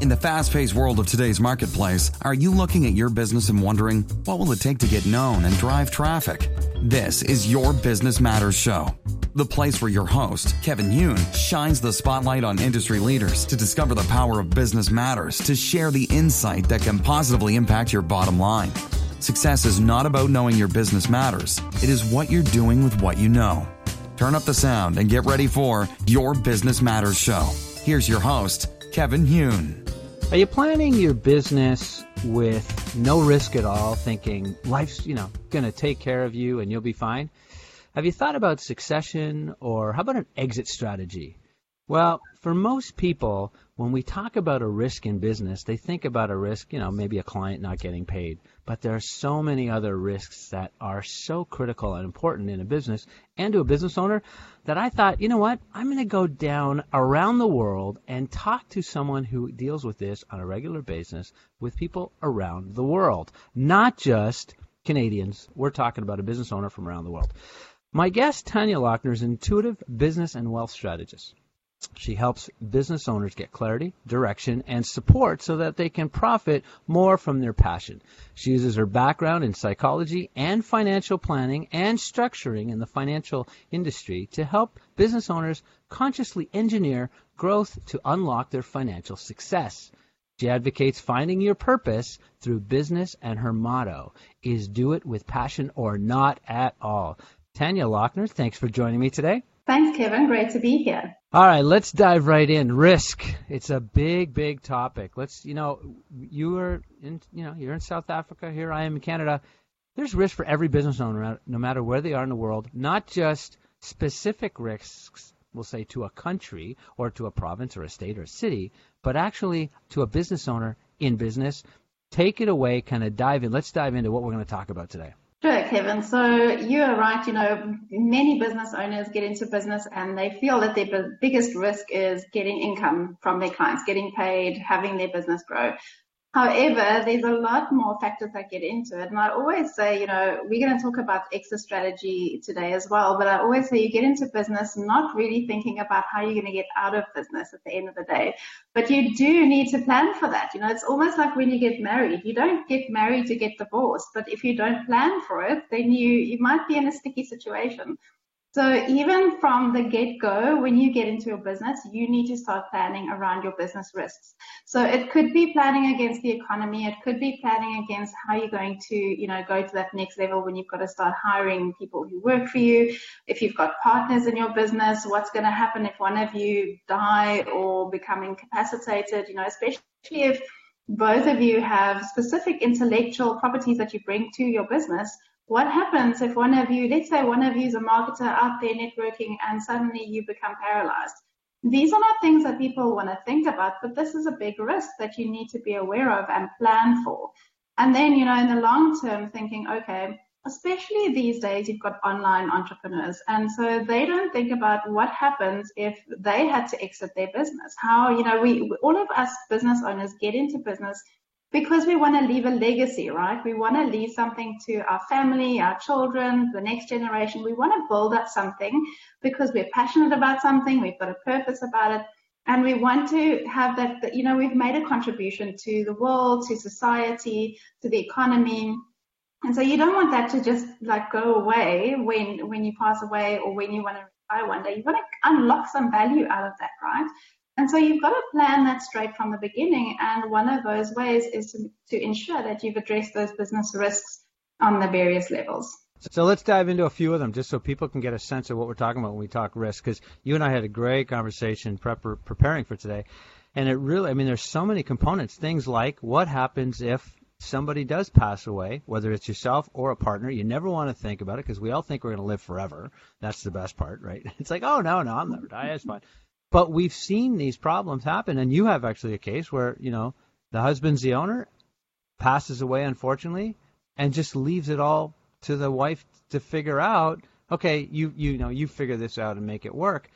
In the fast paced world of today's marketplace, are you looking at your business and wondering what will it take to get known and drive traffic? This is Your Business Matters Show, the place where your host, Kevin Yoon, shines the spotlight on industry leaders to discover the power of business matters to share the insight that can positively impact your bottom line. Success is not about knowing your business matters, it is what you're doing with what you know. Turn up the sound and get ready for Your Business Matters Show. Here's your host, Kevin Hune. Are you planning your business with no risk at all, thinking life's, you know, going to take care of you and you'll be fine? Have you thought about succession or how about an exit strategy? Well, for most people, when we talk about a risk in business, they think about a risk, you know, maybe a client not getting paid. But there are so many other risks that are so critical and important in a business and to a business owner that I thought, you know what, I'm going to go down around the world and talk to someone who deals with this on a regular basis with people around the world, not just Canadians. We're talking about a business owner from around the world. My guest, Tanya Lochner, is an intuitive business and wealth strategist. She helps business owners get clarity, direction, and support so that they can profit more from their passion. She uses her background in psychology and financial planning and structuring in the financial industry to help business owners consciously engineer growth to unlock their financial success. She advocates finding your purpose through business, and her motto is do it with passion or not at all. Tanya Lochner, thanks for joining me today. Thanks, Kevin. Great to be here. All right, let's dive right in. Risk. It's a big, big topic. Let's, you know, you are in, you know, you're in South Africa. Here I am in Canada. There's risk for every business owner, no matter where they are in the world. Not just specific risks, we'll say to a country or to a province or a state or a city, but actually to a business owner in business. Take it away, kind of dive in. Let's dive into what we're going to talk about today. Sure, Kevin. So you are right. You know, many business owners get into business and they feel that their biggest risk is getting income from their clients, getting paid, having their business grow. However, there's a lot more factors that get into it. And I always say, you know, we're going to talk about exit strategy today as well, but I always say you get into business not really thinking about how you're going to get out of business at the end of the day. But you do need to plan for that. You know, it's almost like when you get married. You don't get married to get divorced, but if you don't plan for it, then you, you might be in a sticky situation. So even from the get-go, when you get into your business, you need to start planning around your business risks. So it could be planning against the economy. It could be planning against how you're going to, you know, go to that next level when you've got to start hiring people who work for you. If you've got partners in your business, what's going to happen if one of you die or become incapacitated, you know, especially if both of you have specific intellectual properties that you bring to your business what happens if one of you, let's say one of you is a marketer out there networking and suddenly you become paralyzed? These are not things that people want to think about, but this is a big risk that you need to be aware of and plan for. And then, you know, in the long term, thinking, okay, especially these days, you've got online entrepreneurs. And so they don't think about what happens if they had to exit their business. How, you know, we, all of us business owners get into business because we want to leave a legacy, right? We want to leave something to our family, our children, the next generation. We want to build up something because we're passionate about something, we've got a purpose about it, and we want to have that, you know, we've made a contribution to the world, to society, to the economy. And so you don't want that to just like go away when when you pass away or when you want to retire one day. You want to unlock some value out of that, right? And so you've got to plan that straight from the beginning. And one of those ways is to, to ensure that you've addressed those business risks on the various levels. So let's dive into a few of them just so people can get a sense of what we're talking about when we talk risk. Because you and I had a great conversation prep- preparing for today. And it really, I mean, there's so many components. Things like what happens if somebody does pass away, whether it's yourself or a partner. You never want to think about it because we all think we're going to live forever. That's the best part, right? It's like, oh, no, no, I'm never dying. It's fine. But we've seen these problems happen, and you have actually a case where you know the husband's the owner, passes away unfortunately, and just leaves it all to the wife to figure out. Okay, you you know you figure this out and make it work.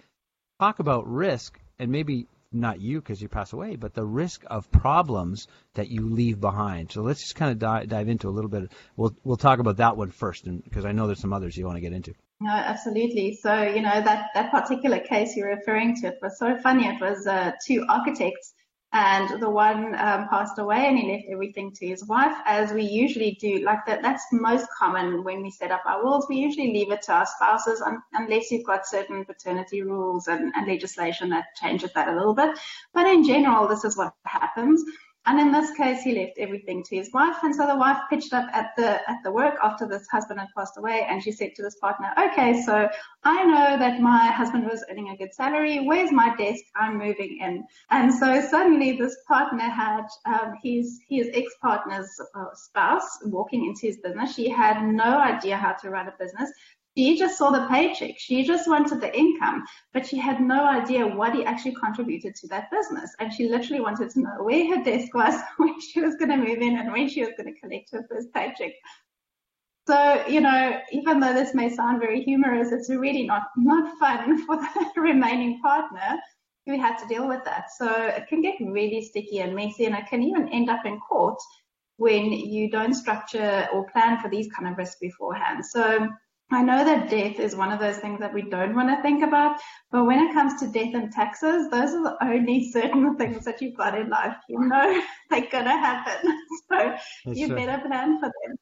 Talk about risk, and maybe not you because you pass away, but the risk of problems that you leave behind. So let's just kind of dive, dive into a little bit. We'll we'll talk about that one first, because I know there's some others you want to get into. No, absolutely. So, you know, that, that particular case you're referring to, it was so funny. It was uh, two architects and the one um, passed away and he left everything to his wife as we usually do like that that's most common when we set up our wills we usually leave it to our spouses un- unless you've got certain paternity rules and, and legislation that changes that a little bit but in general this is what happens and in this case, he left everything to his wife. And so the wife pitched up at the, at the work after this husband had passed away. And she said to this partner, okay, so I know that my husband was earning a good salary. Where's my desk? I'm moving in. And so suddenly this partner had, um, his, his ex-partner's uh, spouse walking into his business. She had no idea how to run a business. She just saw the paycheck. She just wanted the income, but she had no idea what he actually contributed to that business. And she literally wanted to know where her desk was, when she was going to move in, and when she was going to collect her first paycheck. So, you know, even though this may sound very humorous, it's really not, not fun for the remaining partner who had to deal with that. So it can get really sticky and messy, and it can even end up in court when you don't structure or plan for these kind of risks beforehand. So I know that death is one of those things that we don't want to think about, but when it comes to death and taxes, those are the only certain things that you've got in life. You know they're going to happen. So That's you better plan for them.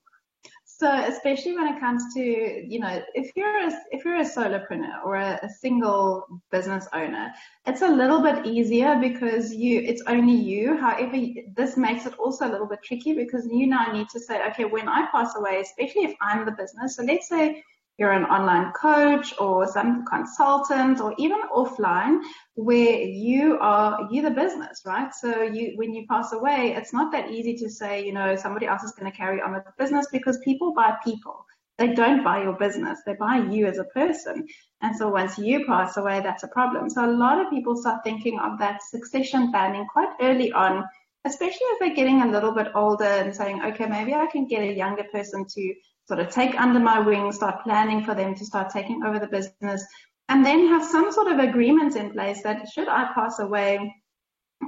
So especially when it comes to, you know, if you're a, if you're a solopreneur or a, a single business owner, it's a little bit easier because you, it's only you. However, this makes it also a little bit tricky because you now need to say, okay, when I pass away, especially if I'm the business. So let's say you're an online coach or some consultant or even offline where you are you the business right? So you when you pass away it's not that easy to say you know somebody else is going to carry on with the business because people buy people. They don't buy your business. They buy you as a person. And so once you pass away that's a problem. So a lot of people start thinking of that succession planning quite early on especially as they're getting a little bit older and saying okay maybe i can get a younger person to sort of take under my wing, start planning for them to start taking over the business, and then have some sort of agreement in place that should I pass away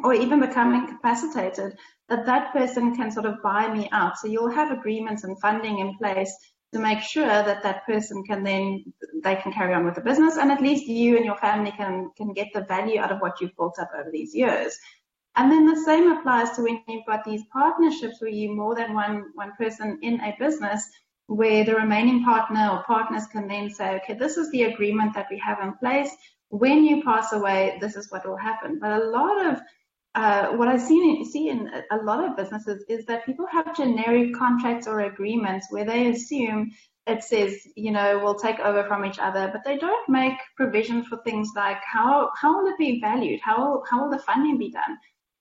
or even become incapacitated, that that person can sort of buy me out. So you'll have agreements and funding in place to make sure that that person can then they can carry on with the business and at least you and your family can can get the value out of what you've built up over these years and then the same applies to when you've got these partnerships where you more than one one person in a business where the remaining partner or partners can then say, okay, this is the agreement that we have in place. When you pass away, this is what will happen. But a lot of uh, what I see, see in a lot of businesses is that people have generic contracts or agreements where they assume it says, you know, we'll take over from each other, but they don't make provision for things like how how will it be valued? How how will the funding be done?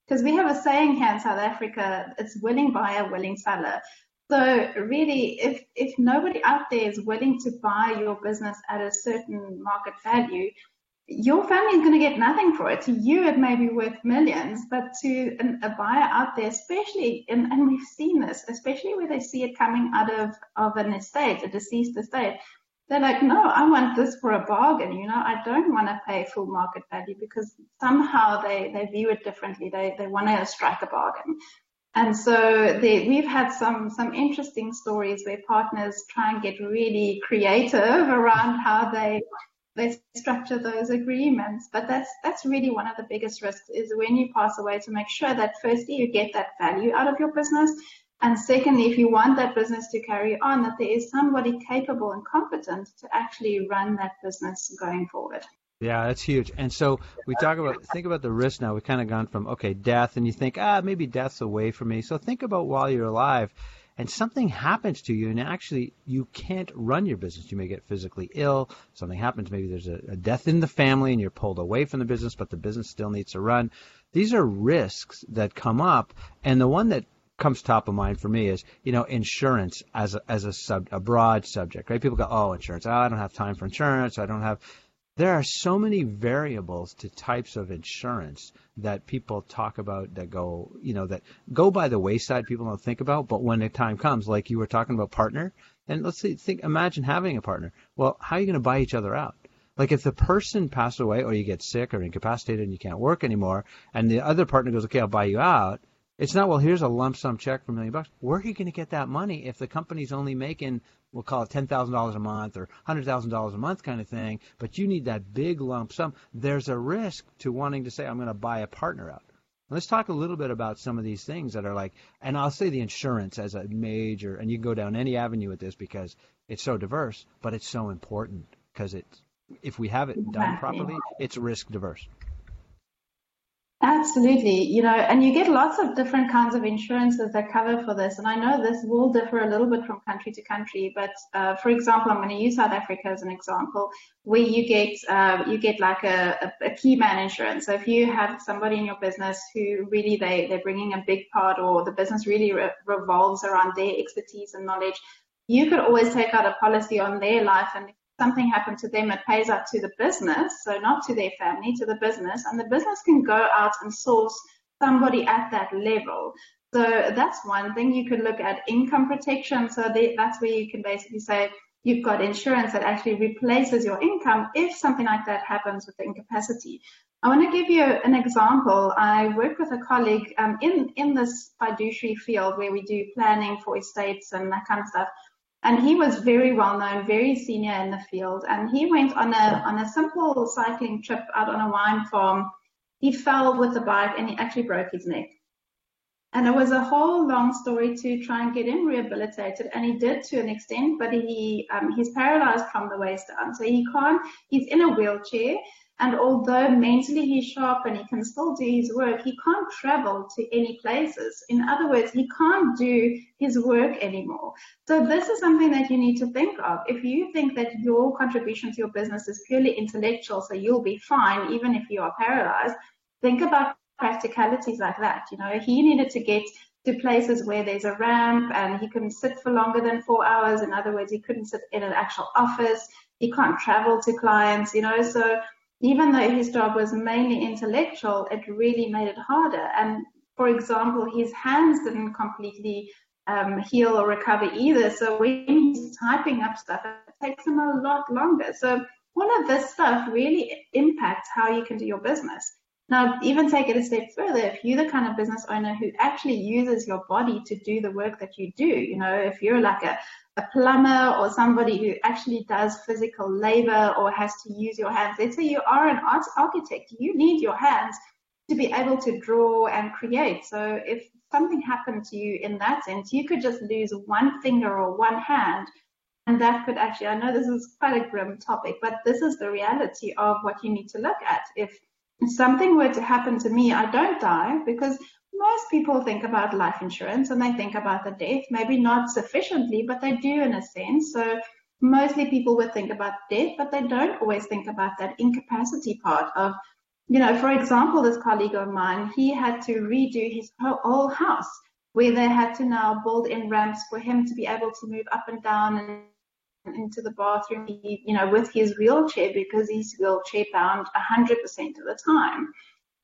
Because we have a saying here in South Africa, it's willing buyer, willing seller. So really, if, if nobody out there is willing to buy your business at a certain market value, your family is going to get nothing for it. To you, it may be worth millions, but to an, a buyer out there, especially, and, and we've seen this, especially where they see it coming out of, of an estate, a deceased estate, they're like, no, I want this for a bargain. You know, I don't want to pay full market value because somehow they, they view it differently. They, they want to strike a bargain. And so we've had some, some interesting stories where partners try and get really creative around how they, they structure those agreements. But that's, that's really one of the biggest risks is when you pass away to make sure that firstly you get that value out of your business. And secondly, if you want that business to carry on, that there is somebody capable and competent to actually run that business going forward. Yeah, that's huge. And so we talk about think about the risk now. We've kind of gone from okay, death, and you think ah maybe death's away from me. So think about while you're alive, and something happens to you, and actually you can't run your business. You may get physically ill. Something happens. Maybe there's a, a death in the family, and you're pulled away from the business, but the business still needs to run. These are risks that come up, and the one that comes top of mind for me is you know insurance as a, as a sub a broad subject right people go oh insurance oh, I don't have time for insurance I don't have there are so many variables to types of insurance that people talk about that go, you know, that go by the wayside. People don't think about, but when the time comes, like you were talking about partner, and let's see, think, imagine having a partner. Well, how are you going to buy each other out? Like if the person passed away, or you get sick or incapacitated and you can't work anymore, and the other partner goes, okay, I'll buy you out. It's not well. Here's a lump sum check for a million bucks. Where are you going to get that money if the company's only making we'll call it ten thousand dollars a month or hundred thousand dollars a month kind of thing, but you need that big lump sum. There's a risk to wanting to say I'm going to buy a partner out. Let's talk a little bit about some of these things that are like, and I'll say the insurance as a major, and you can go down any avenue with this because it's so diverse, but it's so important because it's if we have it done properly, it's risk diverse. Absolutely. You know, and you get lots of different kinds of insurances that cover for this. And I know this will differ a little bit from country to country, but uh, for example, I'm going to use South Africa as an example, where you get uh, you get like a, a, a, key man insurance. So if you have somebody in your business who really they they're bringing a big part, or the business really re- revolves around their expertise and knowledge, you could always take out a policy on their life and something happened to them, it pays out to the business, so not to their family, to the business, and the business can go out and source somebody at that level. So that's one thing. You could look at income protection. So they, that's where you can basically say you've got insurance that actually replaces your income if something like that happens with the incapacity. I want to give you an example. I work with a colleague um, in in this fiduciary field where we do planning for estates and that kind of stuff. And he was very well known, very senior in the field. And he went on a on a simple cycling trip out on a wine farm. He fell with the bike and he actually broke his neck. And it was a whole long story to try and get him rehabilitated, and he did to an extent, but he um, he's paralyzed from the waist down, so he can't. He's in a wheelchair, and although mentally he's sharp and he can still do his work, he can't travel to any places. In other words, he can't do his work anymore. So this is something that you need to think of. If you think that your contribution to your business is purely intellectual, so you'll be fine even if you are paralyzed, think about practicalities like that. You know, he needed to get to places where there's a ramp and he couldn't sit for longer than four hours. In other words, he couldn't sit in an actual office. He can't travel to clients, you know, so even though his job was mainly intellectual, it really made it harder. And for example, his hands didn't completely um, heal or recover either. So when he's typing up stuff, it takes him a lot longer. So all of this stuff really impacts how you can do your business. Now, even take it a step further, if you're the kind of business owner who actually uses your body to do the work that you do, you know, if you're like a, a plumber or somebody who actually does physical labor or has to use your hands. Let's say you are an art architect, you need your hands to be able to draw and create. So if something happened to you in that sense, you could just lose one finger or one hand. And that could actually, I know this is quite a grim topic, but this is the reality of what you need to look at. If something were to happen to me, I don't die because most people think about life insurance and they think about the death, maybe not sufficiently, but they do in a sense. So mostly people would think about death, but they don't always think about that incapacity part of, you know, for example, this colleague of mine, he had to redo his whole house where they had to now build in ramps for him to be able to move up and down and into the bathroom, you know, with his wheelchair because he's wheelchair bound 100% of the time.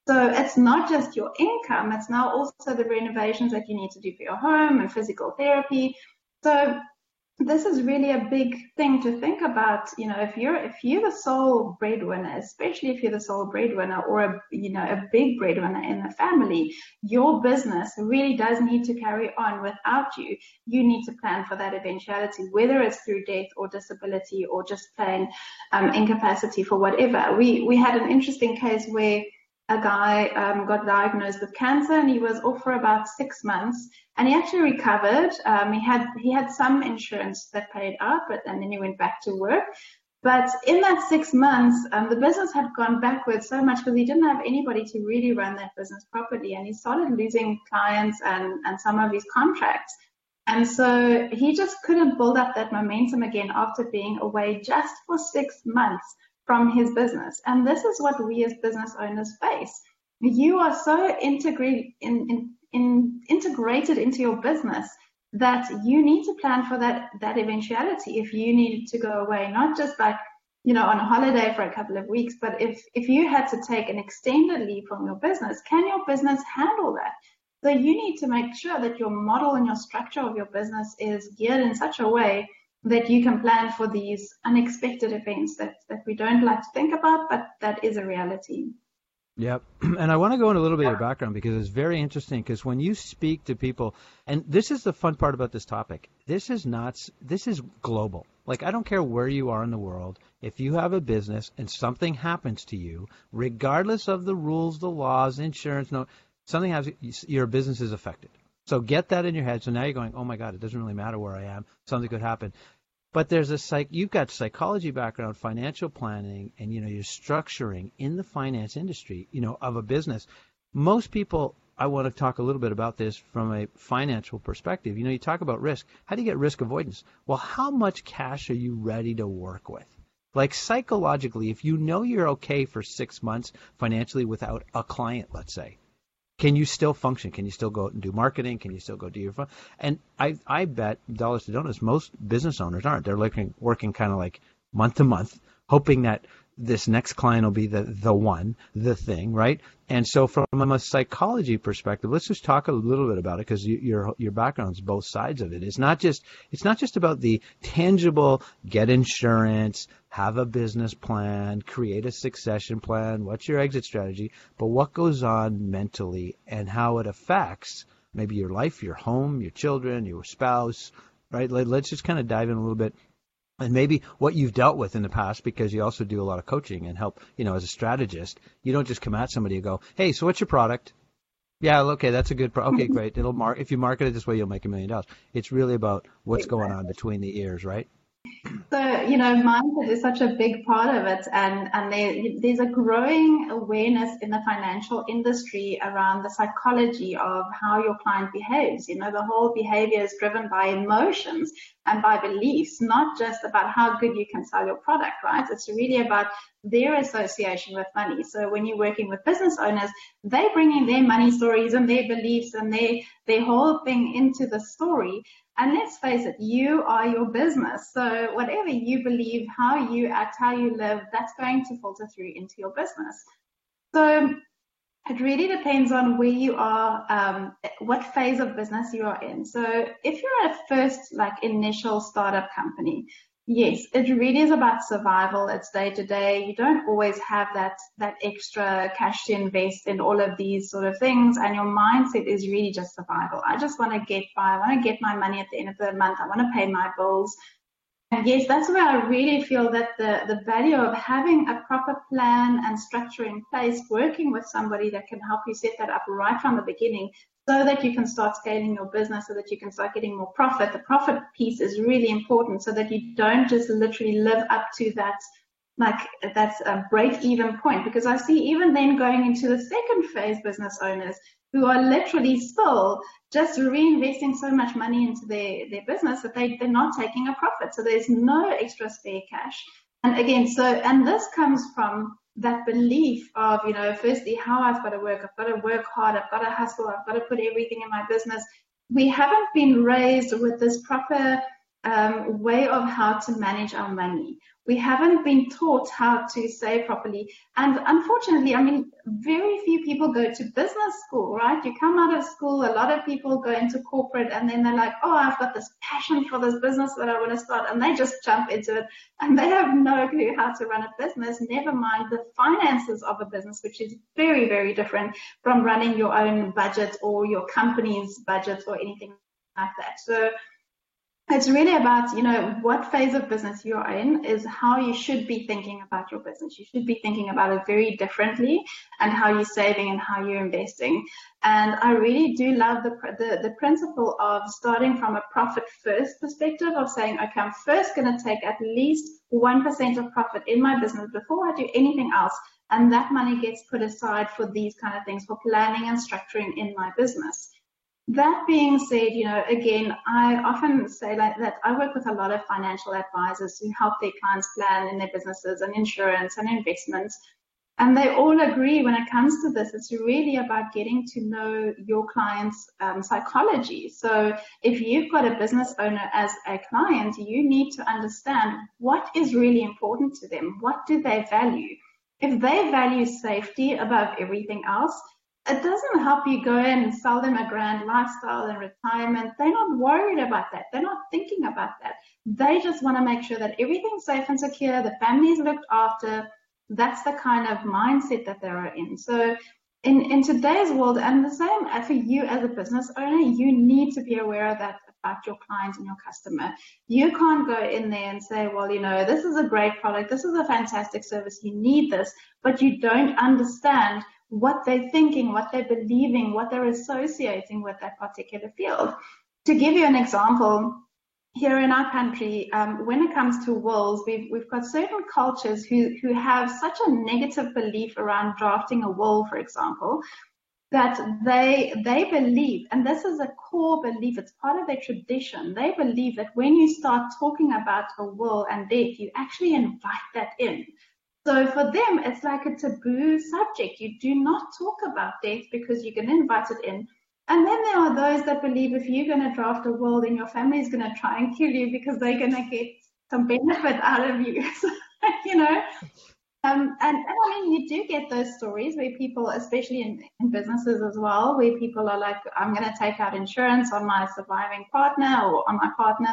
So it's not just your income, it's now also the renovations that you need to do for your home and physical therapy. So this is really a big thing to think about. You know, if you're if you're the sole breadwinner, especially if you're the sole breadwinner or a you know a big breadwinner in the family, your business really does need to carry on without you. You need to plan for that eventuality, whether it's through death or disability or just plain um, incapacity for whatever. We we had an interesting case where a guy um, got diagnosed with cancer and he was off for about six months and he actually recovered. Um, he had he had some insurance that paid out, but and then he went back to work. But in that six months, um, the business had gone backwards so much because he didn't have anybody to really run that business properly, and he started losing clients and and some of his contracts. And so he just couldn't build up that momentum again after being away just for six months from his business. And this is what we as business owners face. You are so integrated in, in, in, integrated into your business that you need to plan for that that eventuality if you needed to go away, not just like you know on a holiday for a couple of weeks, but if if you had to take an extended leave from your business, can your business handle that? So you need to make sure that your model and your structure of your business is geared in such a way that you can plan for these unexpected events that, that we don't like to think about, but that is a reality. Yep. And I want to go into a little bit of background because it's very interesting because when you speak to people, and this is the fun part about this topic, this is not, this is global. Like, I don't care where you are in the world, if you have a business and something happens to you, regardless of the rules, the laws, insurance, no, something happens, your business is affected. So get that in your head. So now you're going, oh my God, it doesn't really matter where I am. Something could happen. But there's a psych. You've got psychology background, financial planning, and you know you're structuring in the finance industry. You know of a business. Most people. I want to talk a little bit about this from a financial perspective. You know, you talk about risk. How do you get risk avoidance? Well, how much cash are you ready to work with? Like psychologically, if you know you're okay for six months financially without a client, let's say, can you still function? Can you still go out and do marketing? Can you still go do your fun? And I I bet dollars to donuts, most business owners aren't. They're looking working kind of like month to month, hoping that this next client will be the the one, the thing, right? And so, from a psychology perspective, let's just talk a little bit about it because you, your your background's both sides of it. It's not just it's not just about the tangible get insurance, have a business plan, create a succession plan, what's your exit strategy, but what goes on mentally and how it affects maybe your life, your home, your children, your spouse, right? Let, let's just kind of dive in a little bit and maybe what you've dealt with in the past because you also do a lot of coaching and help, you know, as a strategist. You don't just come at somebody and go, "Hey, so what's your product?" Yeah, okay, that's a good pro. Okay, mm-hmm. great. It'll mark if you market it this way, you'll make a million dollars. It's really about what's going on between the ears, right? So, you know, mindset is such a big part of it. And, and there, there's a growing awareness in the financial industry around the psychology of how your client behaves. You know, the whole behavior is driven by emotions and by beliefs, not just about how good you can sell your product, right? It's really about their association with money. So when you're working with business owners, they bring in their money stories and their beliefs and their, their whole thing into the story. And let's face it, you are your business. So whatever you believe, how you act, how you live, that's going to filter through into your business. So it really depends on where you are, um, what phase of business you are in. So if you're at a first, like initial startup company, Yes, it really is about survival. It's day to day. You don't always have that that extra cash to invest in all of these sort of things, and your mindset is really just survival. I just want to get by. I want to get my money at the end of the month. I want to pay my bills. Yes, that's where I really feel that the, the value of having a proper plan and structure in place, working with somebody that can help you set that up right from the beginning so that you can start scaling your business, so that you can start getting more profit. The profit piece is really important so that you don't just literally live up to that like that's a uh, break even point because I see even then going into the second phase business owners who are literally still just reinvesting so much money into their, their business that they, they're not taking a profit. So there's no extra spare cash. And again, so, and this comes from that belief of, you know, firstly, how I've got to work. I've got to work hard. I've got to hustle. I've got to put everything in my business. We haven't been raised with this proper um, way of how to manage our money we haven't been taught how to save properly. And unfortunately, I mean, very few people go to business school, right? You come out of school, a lot of people go into corporate and then they're like, oh, I've got this passion for this business that I want to start. And they just jump into it and they have no clue how to run a business, never mind the finances of a business, which is very, very different from running your own budget or your company's budget or anything like that. So it's really about you know what phase of business you're in is how you should be thinking about your business. You should be thinking about it very differently and how you're saving and how you're investing. And i really do love the the, the principle of starting from a profit first perspective of saying okay i'm first going to take at least 1% of profit in my business before i do anything else. And that money gets put aside for these kind of things for planning and structuring in my business that being said, you know, again, I often say like that I work with a lot of financial advisors who help their clients plan in their businesses and insurance and investments. And they all agree when it comes to this, it's really about getting to know your client's um, psychology. So if you've got a business owner as a client, you need to understand what is really important to them. What do they value? If they value safety above everything else, it doesn't help you go in and sell them a grand lifestyle and retirement. They're not worried about that. They're not thinking about that. They just want to make sure that everything's safe and secure, the family's looked after. That's the kind of mindset that they're in. So in, in today's world, and the same uh, for you as a business owner, you need to be aware of that about your client and your customer. You can't go in there and say, well, you know, this is a great product, this is a fantastic service, you need this, but you don't understand what they're thinking, what they're believing, what they're associating with that particular field. To give you an example, here in our country, um, when it comes to wills, we've, we've got certain cultures who, who have such a negative belief around drafting a will, for example, that they they believe, and this is a core belief, it's part of their tradition. They believe that when you start talking about a will and death, you actually invite that in. So for them, it's like a taboo subject. You do not talk about death because you're going to invite it in. And then there are those that believe if you're going to draft a will, then your family is going to try and kill you because they're going to get some benefit out of you. you know, um, and, and, I mean, you do get those stories where people, especially in, in businesses as well, where people are like, I'm going to take out insurance on my surviving partner or on my partner.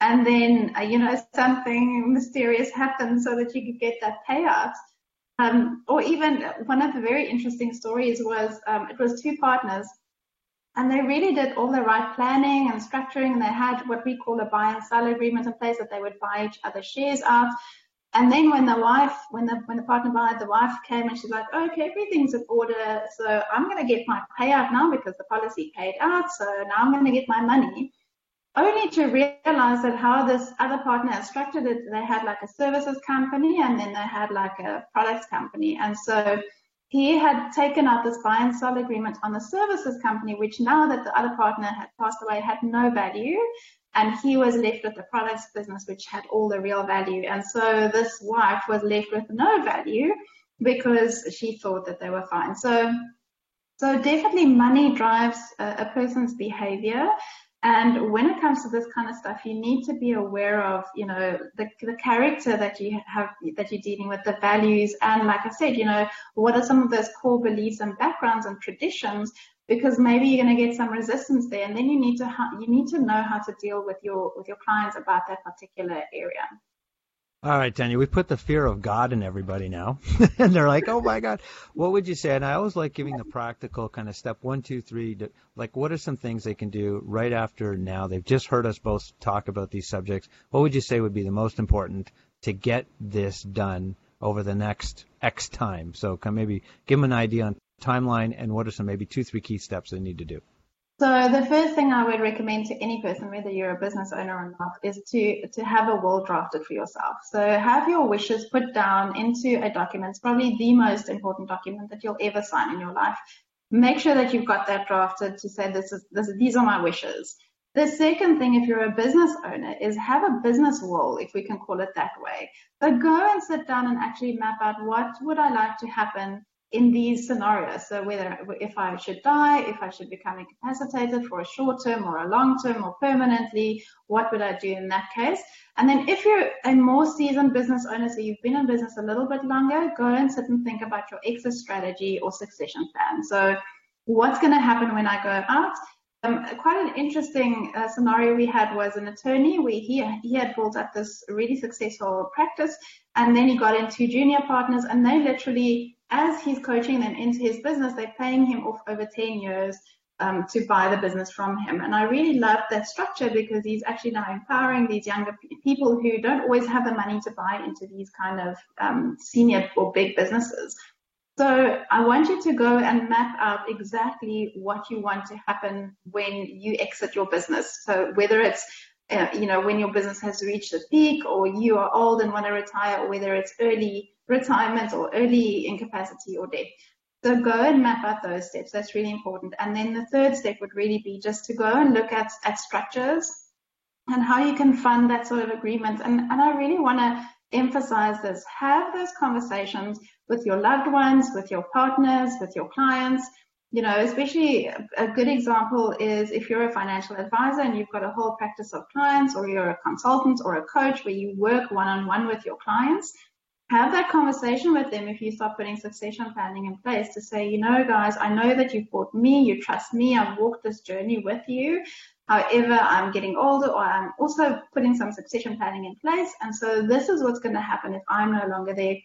And then, uh, you know, something mysterious happens so that you could get that payout. Um, or even one of the very interesting stories was um, it was two partners and they really did all the right planning and structuring and they had what we call a buy and sell agreement in place that they would buy each other shares out and then when the wife, when the when the partner died, the wife came and she's like, okay, everything's in order. So I'm going to get my payout now because the policy paid out. So now I'm going to get my money. Only to realize that how this other partner structured it, they had like a services company and then they had like a products company. And so he had taken out this buy and sell agreement on the services company, which now that the other partner had passed away had no value. And he was left with the products business which had all the real value. And so this wife was left with no value because she thought that they were fine. So so definitely money drives a person's behavior and when it comes to this kind of stuff, you need to be aware of, you know, the, the character that you have, that you're dealing with, the values. And like I said, you know, what are some of those core beliefs and backgrounds and traditions because maybe you're going to get some resistance there and then you need to you need to know how to deal with your with your clients about that particular area all right tanya we put the fear of god in everybody now. And they're like oh my god. What would you say? And i always like giving the practical kind of step one two three to, like what are some things they can do right after now? They've just heard us both talk about these subjects. What would you say would be the most important to get this done over the next x time? So can maybe give them an idea on timeline, and what are some maybe two, three key steps they need to do? So the first thing I would recommend to any person, whether you're a business owner or not, is to to have a will drafted for yourself. So have your wishes put down into a document. It's probably the most important document that you'll ever sign in your life. Make sure that you've got that drafted to say this is this these are my wishes. The second thing, if you're a business owner, is have a business will, if we can call it that way. So go and sit down and actually map out what would I like to happen in these scenarios. So whether if I should die, if I should become incapacitated for a short term or a long term or permanently, what would I do in that case? And then if you're a more seasoned business owner, so you've been in business a little bit longer, go and sit and think about your exit strategy or succession plan. So what's going to happen when I go out? Um, quite an interesting uh, scenario we had was an attorney where he, he had built up this really successful practice and then he got in two junior partners and they literally as he's coaching them into his business, they're paying him off over 10 years um, to buy the business from him. And I really love that structure because he's actually now empowering these younger people who don't always have the money to buy into these kind of um, senior or big businesses. So I want you to go and map out exactly what you want to happen when you exit your business. So whether it's uh, you know when your business has reached a peak or you are old and want to retire whether it's early retirement or early incapacity or death. So go and map out those steps. That's really important. And then the third step would really be just to go and look at, at structures and how you can fund that sort of agreement. And, and I really want to emphasize this. Have those conversations with your loved ones, with your partners, with your clients. You know, especially a good example is if you're a financial advisor and you've got a whole practice of clients or you're a consultant or a coach where you work one on one with your clients have that conversation with them if you start putting succession planning in place to say, you know, guys, I know that you've bought me, you trust me, I've walked this journey with you. However, I'm getting older or I'm also putting some succession planning in place. And so this is what's going to happen if I'm no longer there.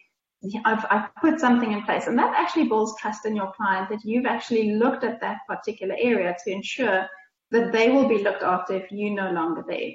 I've, I've put something in place and that actually builds trust in your client that you've actually looked at that particular area to ensure that they will be looked after if you're no longer there.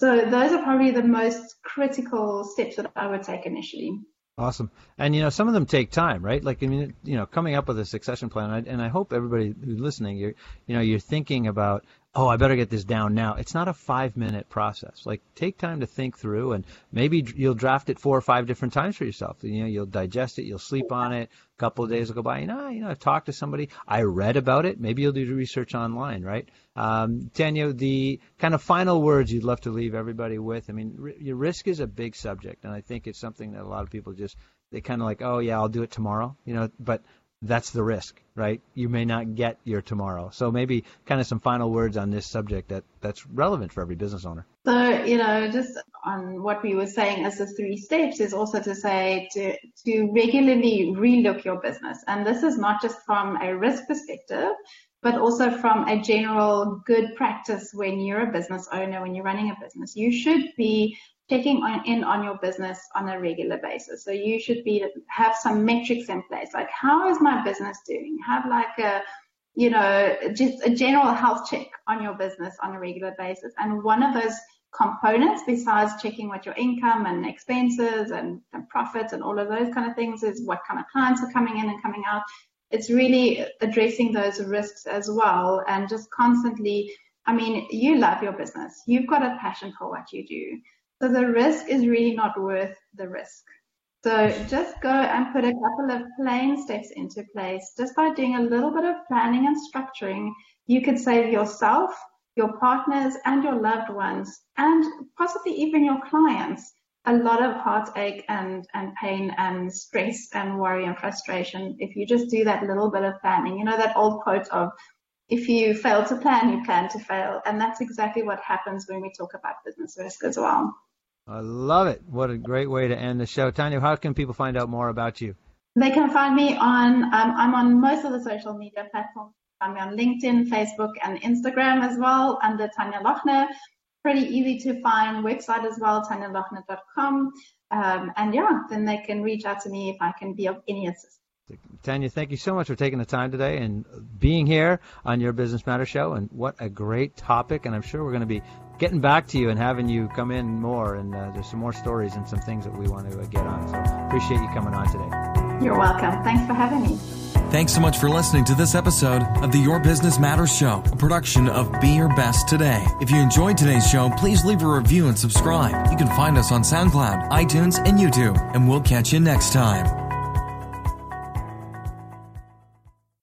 So those are probably the most critical steps that I would take initially. Awesome. And you know, some of them take time, right? Like I mean, you know, coming up with a succession plan. And I, and I hope everybody who's listening, you're, you know, you're thinking about, oh, I better get this down now. It's not a five minute process. Like take time to think through, and maybe you'll draft it four or five different times for yourself. You know, you'll digest it, you'll sleep on it. A couple of days will go by. You know, you know, I've talked to somebody. I read about it. Maybe you'll do research online, right? Um, Tanya, the kind of final words you'd love to leave everybody with. I mean, r- your risk is a big subject, and I think it's something that a lot of people just they kind of like, oh yeah, I'll do it tomorrow, you know. But that's the risk, right? You may not get your tomorrow. So maybe kind of some final words on this subject that that's relevant for every business owner. So, you know, just on what we were saying as the three steps is also to say to, to regularly relook your business. And this is not just from a risk perspective, but also from a general good practice when you're a business owner, when you're running a business. You should be checking on, in on your business on a regular basis. So you should be have some metrics in place, like how is my business doing? Have like a you know just a general health check on your business on a regular basis. And one of those components, besides checking what your income and expenses and, and profits and all of those kind of things, is what kind of clients are coming in and coming out it's really addressing those risks as well and just constantly I mean, you love your business. You've got a passion for what you do. So the risk is really not worth the risk. So just go and put a couple of plain steps into place. Just by doing a little bit of planning and structuring, you could save yourself, your partners, and your loved ones, and possibly even your clients a lot of heartache and, and pain and stress and worry and frustration if you just do that little bit of planning. You know, that old quote of, if you fail to plan, you plan to fail. And that's exactly what happens when we talk about business risk as well. I love it. What a great way to end the show. Tanya, how can people find out more about you? They can find me on, um, I'm on most of the social media platforms. I'm on LinkedIn, Facebook, and Instagram as well under Tanya Lochner pretty easy to find website as well, tanyalochner.com. Um, and yeah, then they can reach out to me if I can be of any assistance. Tanya, thank you so much for taking the time today and being here on your Business Matter show. And what a great topic. And I'm sure we're going to be getting back to you and having you come in more. And uh, there's some more stories and some things that we want to uh, get on. So appreciate you coming on today. You're welcome. Thanks for having me. Thanks so much for listening to this episode of the Your Business Matters Show, a production of Be Your Best Today. If you enjoyed today's show, please leave a review and subscribe. You can find us on SoundCloud, iTunes, and YouTube, and we'll catch you next time.